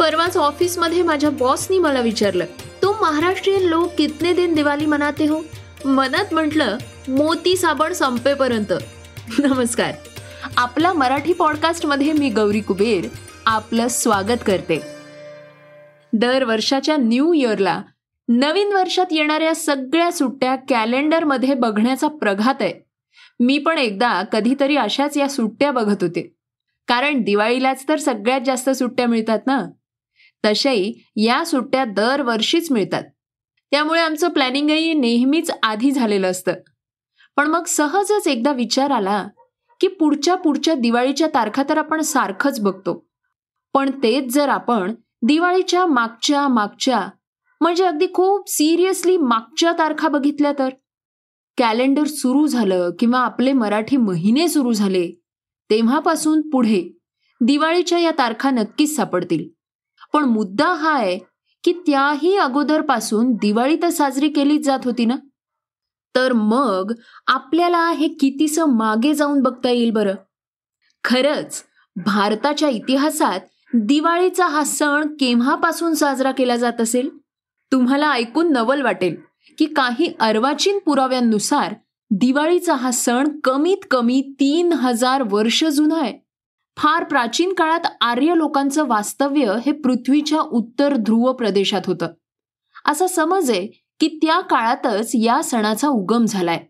परवाच ऑफिसमध्ये माझ्या बॉसनी मला विचारलं तो महाराष्ट्रीयन लोक कितने दिन दिवाळी मनाते हो? मनात म्हटलं मोती साबण संपेपर्यंत. नमस्कार. आपला मराठी पॉडकास्टमध्ये मी गौरी कुबेर आपलं स्वागत करते. दर वर्षाच्या न्यू इयरला नवीन वर्षात येणाऱ्या सगळ्या सुट्ट्या कॅलेंडरमध्ये बघण्याचा प्रघात आहे. मी पण एकदा कधीतरी अशाच या सुट्ट्या बघत होते. कारण दिवाळीलाच तर सगळ्यात जास्त सुट्ट्या मिळतात ना? तशाही या सुट्ट्या दरवर्षीच मिळतात. त्यामुळे आमचं प्लॅनिंगही नेहमीच आधी झालेलं असतं. पण मग सहजच एकदा विचार आला की पुढच्या पुढच्या दिवाळीच्या तारखा तर आपण सारखंच बघतो. पण तेच जर आपण दिवाळीच्या मागच्या मागच्या म्हणजे अगदी खूप सिरियसली मागच्या तारखा बघितल्या तर? कॅलेंडर सुरू झालं किंवा आपले मराठी महिने सुरू झाले तेव्हापासून पुढे दिवाळीच्या या तारखा नक्कीच सापडतील. पण मुद्दा हा आहे की त्याही अगोदरपासून दिवाळी तर साजरी केलीच जात होती ना? तर मग आपल्याला हे कितीस मागे जाऊन बघता येईल बरं? खरंच भारताच्या इतिहासात दिवाळीचा हा सण केव्हापासून साजरा केला जात असेल? तुम्हाला ऐकून नवल वाटेल की काही अर्वाचीन पुराव्यांनुसार दिवाळीचा हा सण कमीत कमी तीन हजार वर्ष जुना आहे. फार प्राचीन काळात आर्य लोकांचं वास्तव्य हे पृथ्वीच्या उत्तर ध्रुव प्रदेशात होतं. असा समज आहे की त्या काळातच या सणाचा उगम झालाय.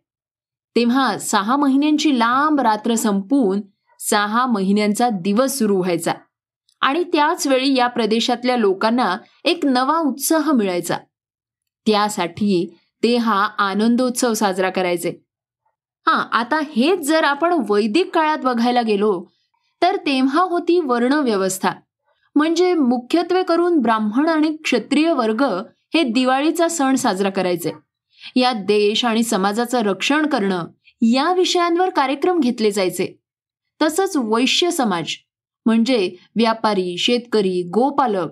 तेव्हा सहा महिन्यांची लांब रात्र संपून सहा महिन्यांचा दिवस सुरू व्हायचा आणि त्याच वेळी या प्रदेशातल्या लोकांना एक नवा उत्साह मिळायचा. त्यासाठी ते हा आनंदोत्सव साजरा करायचे. हा आता हेच जर आपण वैदिक काळात बघायला गेलो तर तेव्हा होती वर्ण व्यवस्था म्हणजे मुख्यत्वे करून ब्राह्मण आणि क्षत्रिय वर्ग हे दिवाळीचा सण साजरा करायचे. या देश आणि समाजाचं रक्षण करणं या विषयांवर कार्यक्रम घेतले जायचे. तसंच वैश्य समाज म्हणजे व्यापारी शेतकरी गोपालक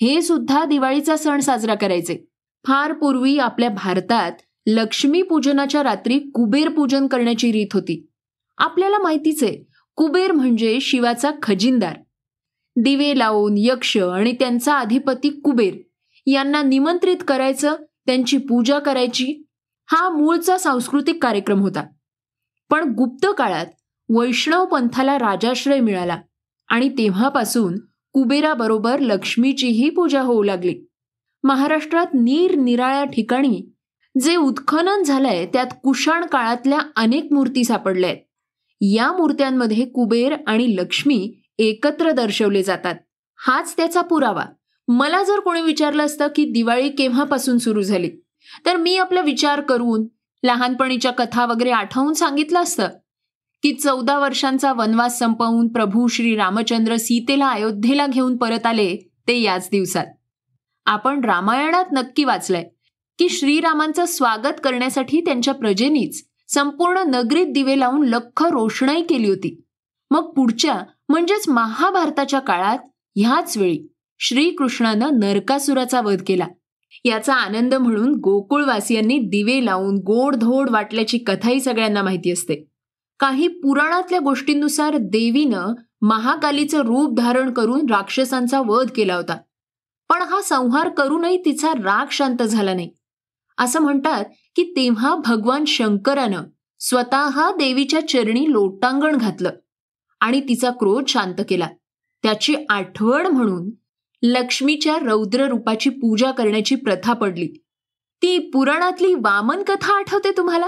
हे सुद्धा दिवाळीचा सण साजरा करायचे. फार पूर्वी आपल्या भारतात लक्ष्मी पूजनाच्या रात्री कुबेर पूजन करण्याची रीत होती. आपल्याला माहितीच आहे कुबेर म्हणजे शिवाचा खजिनदार. दिवे लावून यक्ष आणि त्यांचा अधिपती कुबेर. यांना निमंत्रित करायचं त्यांची पूजा करायची हा मूळचा सांस्कृतिक कार्यक्रम होता. पण गुप्त काळात वैष्णव पंथाला राजाश्रय मिळाला आणि तेव्हापासून कुबेराबरोबर लक्ष्मीचीही पूजा होऊ लागली. महाराष्ट्रात निरनिराळ्या ठिकाणी जे उत्खनन झालंय त्यात कुशाण काळातल्या अनेक मूर्ती सापडल्या आहेत. या मूर्त्यांमध्ये कुबेर आणि लक्ष्मी एकत्र दर्शवले जातात. हाच त्याचा पुरावा. मला जर कोणी विचारलं असतं की दिवाळी केव्हापासून सुरू झाली? तर मी आपला विचार करून लहानपणीच्या कथा वगैरे आठवून सांगितलं असतं. की चौदा वर्षांचा वनवास संपवून प्रभू श्री रामचंद्र सीतेला अयोध्येला घेऊन परत आले ते याच दिवसात. आपण रामायणात नक्की वाचलंय. की श्रीरामांचं स्वागत करण्यासाठी त्यांच्या प्रजेनीच संपूर्ण नगरीत दिवे लावून लख रोषणाई केली होती. मग पुढच्या म्हणजेच महाभारताच्या काळात ह्याच वेळी श्रीकृष्णानं नरकासुराचा वध केला. याचा आनंद म्हणून गोकुळवासियांनी दिवे लावून गोडधोड वाटल्याची कथाही सगळ्यांना माहिती असते. काही पुराणातल्या गोष्टींनुसार देवीनं महाकालीचं रूप धारण करून राक्षसांचा वध केला होता. पण हा संहार करूनही तिचा राग शांत झाला नाही. असं म्हणतात की तेव्हा भगवान शंकरानं स्वतः देवीच्या चरणी लोटांगण घातलं आणि तिचा क्रोध शांत केला. त्याची आठवण म्हणून लक्ष्मीच्या रौद्र रूपाची पूजा करण्याची प्रथा पडली. ती पुराणातली वामन कथा आठवते तुम्हाला?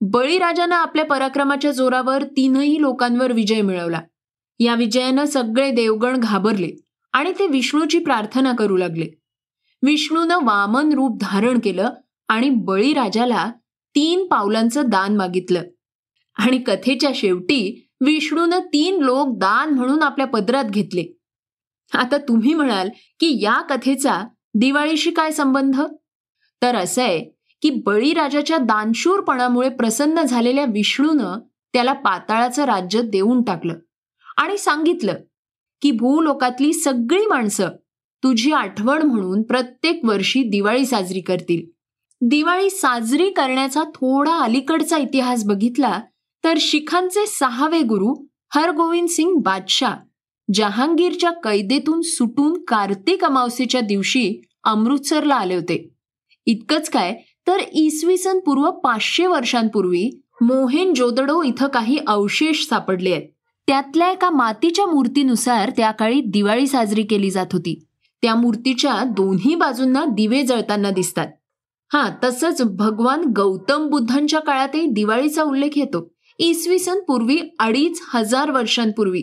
बळीराजानं आपल्या पराक्रमाच्या जोरावर तीनही लोकांवर विजय मिळवला. या विजयानं सगळे देवगण घाबरले आणि ते विष्णूची प्रार्थना करू लागले. विष्णूनं वामन रूप धारण केलं आणि बळीराजाला तीन पावलांचं दान मागितलं. आणि कथेच्या शेवटी विष्णूनं तीन लोक दान म्हणून आपल्या पदरात घेतले. आता तुम्ही म्हणाल की या कथेचा दिवाळीशी काय संबंध? तर असं आहे की बळीराजाच्या दानशूरपणामुळे प्रसन्न झालेल्या विष्णूनं त्याला पाताळाचं राज्य देऊन टाकलं. आणि सांगितलं की भूलोकातली सगळी माणसं तुझी आठवण म्हणून प्रत्येक वर्षी दिवाळी साजरी करतील. दिवाळी साजरी करण्याचा थोडा अलीकडचा इतिहास बघितला तर शिखांचे सहावे गुरु हरगोविंद सिंग बादशाह जहांगीरच्या कैदेतून सुटून कार्तिक अमावस्येच्या दिवशी अमृतसरला आले होते. इतकंच काय तर इसवी सन पूर्व पाचशे वर्षांपूर्वी मोहेन जोदडो इथं काही अवशेष सापडले आहेत. त्यातल्या एका मातीच्या मूर्तीनुसार त्या काळी दिवाळी साजरी केली जात होती. त्या मूर्तीच्या दोन्ही बाजूंना दिवे जळताना दिसतात. हा तसंच भगवान गौतम बुद्धांच्या काळातही दिवाळीचा उल्लेख येतो. इसवी सन पूर्वी अडीच हजार वर्षांपूर्वी.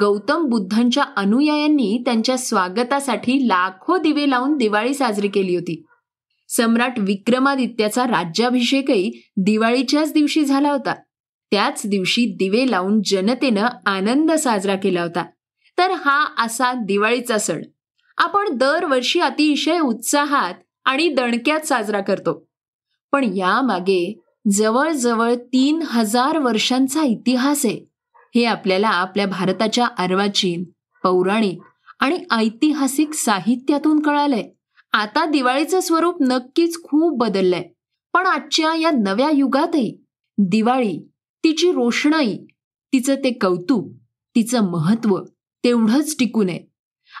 गौतम बुद्धांच्या अनुयायांनी त्यांच्या स्वागतासाठी लाखो दिवे लावून दिवाळी साजरी केली होती. सम्राट विक्रमादित्याचा राज्याभिषेकही दिवाळीच्याच दिवशी झाला होता. त्याच दिवशी दिवे लावून जनतेनं आनंद साजरा केला होता. तर हा असा दिवाळीचा सण. आपण दरवर्षी अतिशय उत्साहात आणि दणक्यात साजरा करतो. पण यामागे जवळजवळ तीन हजार वर्षांचा इतिहास आहे. हे आपल्याला आपल्या भारताच्या अर्वाचीन पौराणिक आणि ऐतिहासिक साहित्यातून कळालंय. आता दिवाळीचं स्वरूप नक्कीच खूप बदललंय. पण आजच्या या नव्या युगातही दिवाळी तिची रोषणाई तिचं ते कौतुक तिचं महत्त्व तेवढंच टिकून आहे.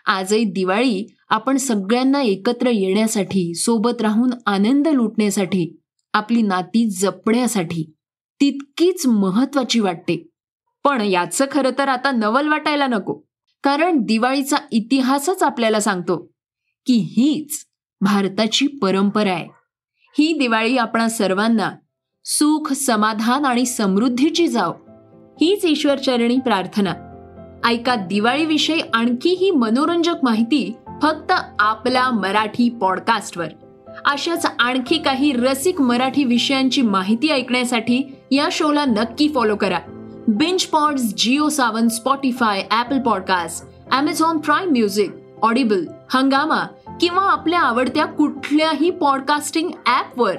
आजही दिवाळी आपण सगळ्यांना एकत्र येण्यासाठी सोबत राहून आनंद लुटण्यासाठी आपली नाती जपण्यासाठी तितकीच महत्वाची वाटते. पण याचं खरं तर आता नवल वाटायला नको. कारण दिवाळीचा इतिहासच आपल्याला सांगतो की हीच भारताची परंपरा आहे. ही दिवाळी आपणा सर्वांना सुख समाधान आणि समृद्धीची जाव. हीच ईश्वरचरणी प्रार्थना. ऐका दिवाळीविषयी आणखी ही मनोरंजक माहिती फक्त आपला मराठी पॉडकास्टवर अशाच आणखी काही रसिक मराठी विषयांची माहिती ऐकण्यासाठी या शोला नक्की फॉलो करा. Binge pods Jio Saavn Spotify Apple podcast Amazon Prime music Audible Hungama किंवा आपल्या आवडत्या कुठल्याही पॉडकास्टिंग ॲपवर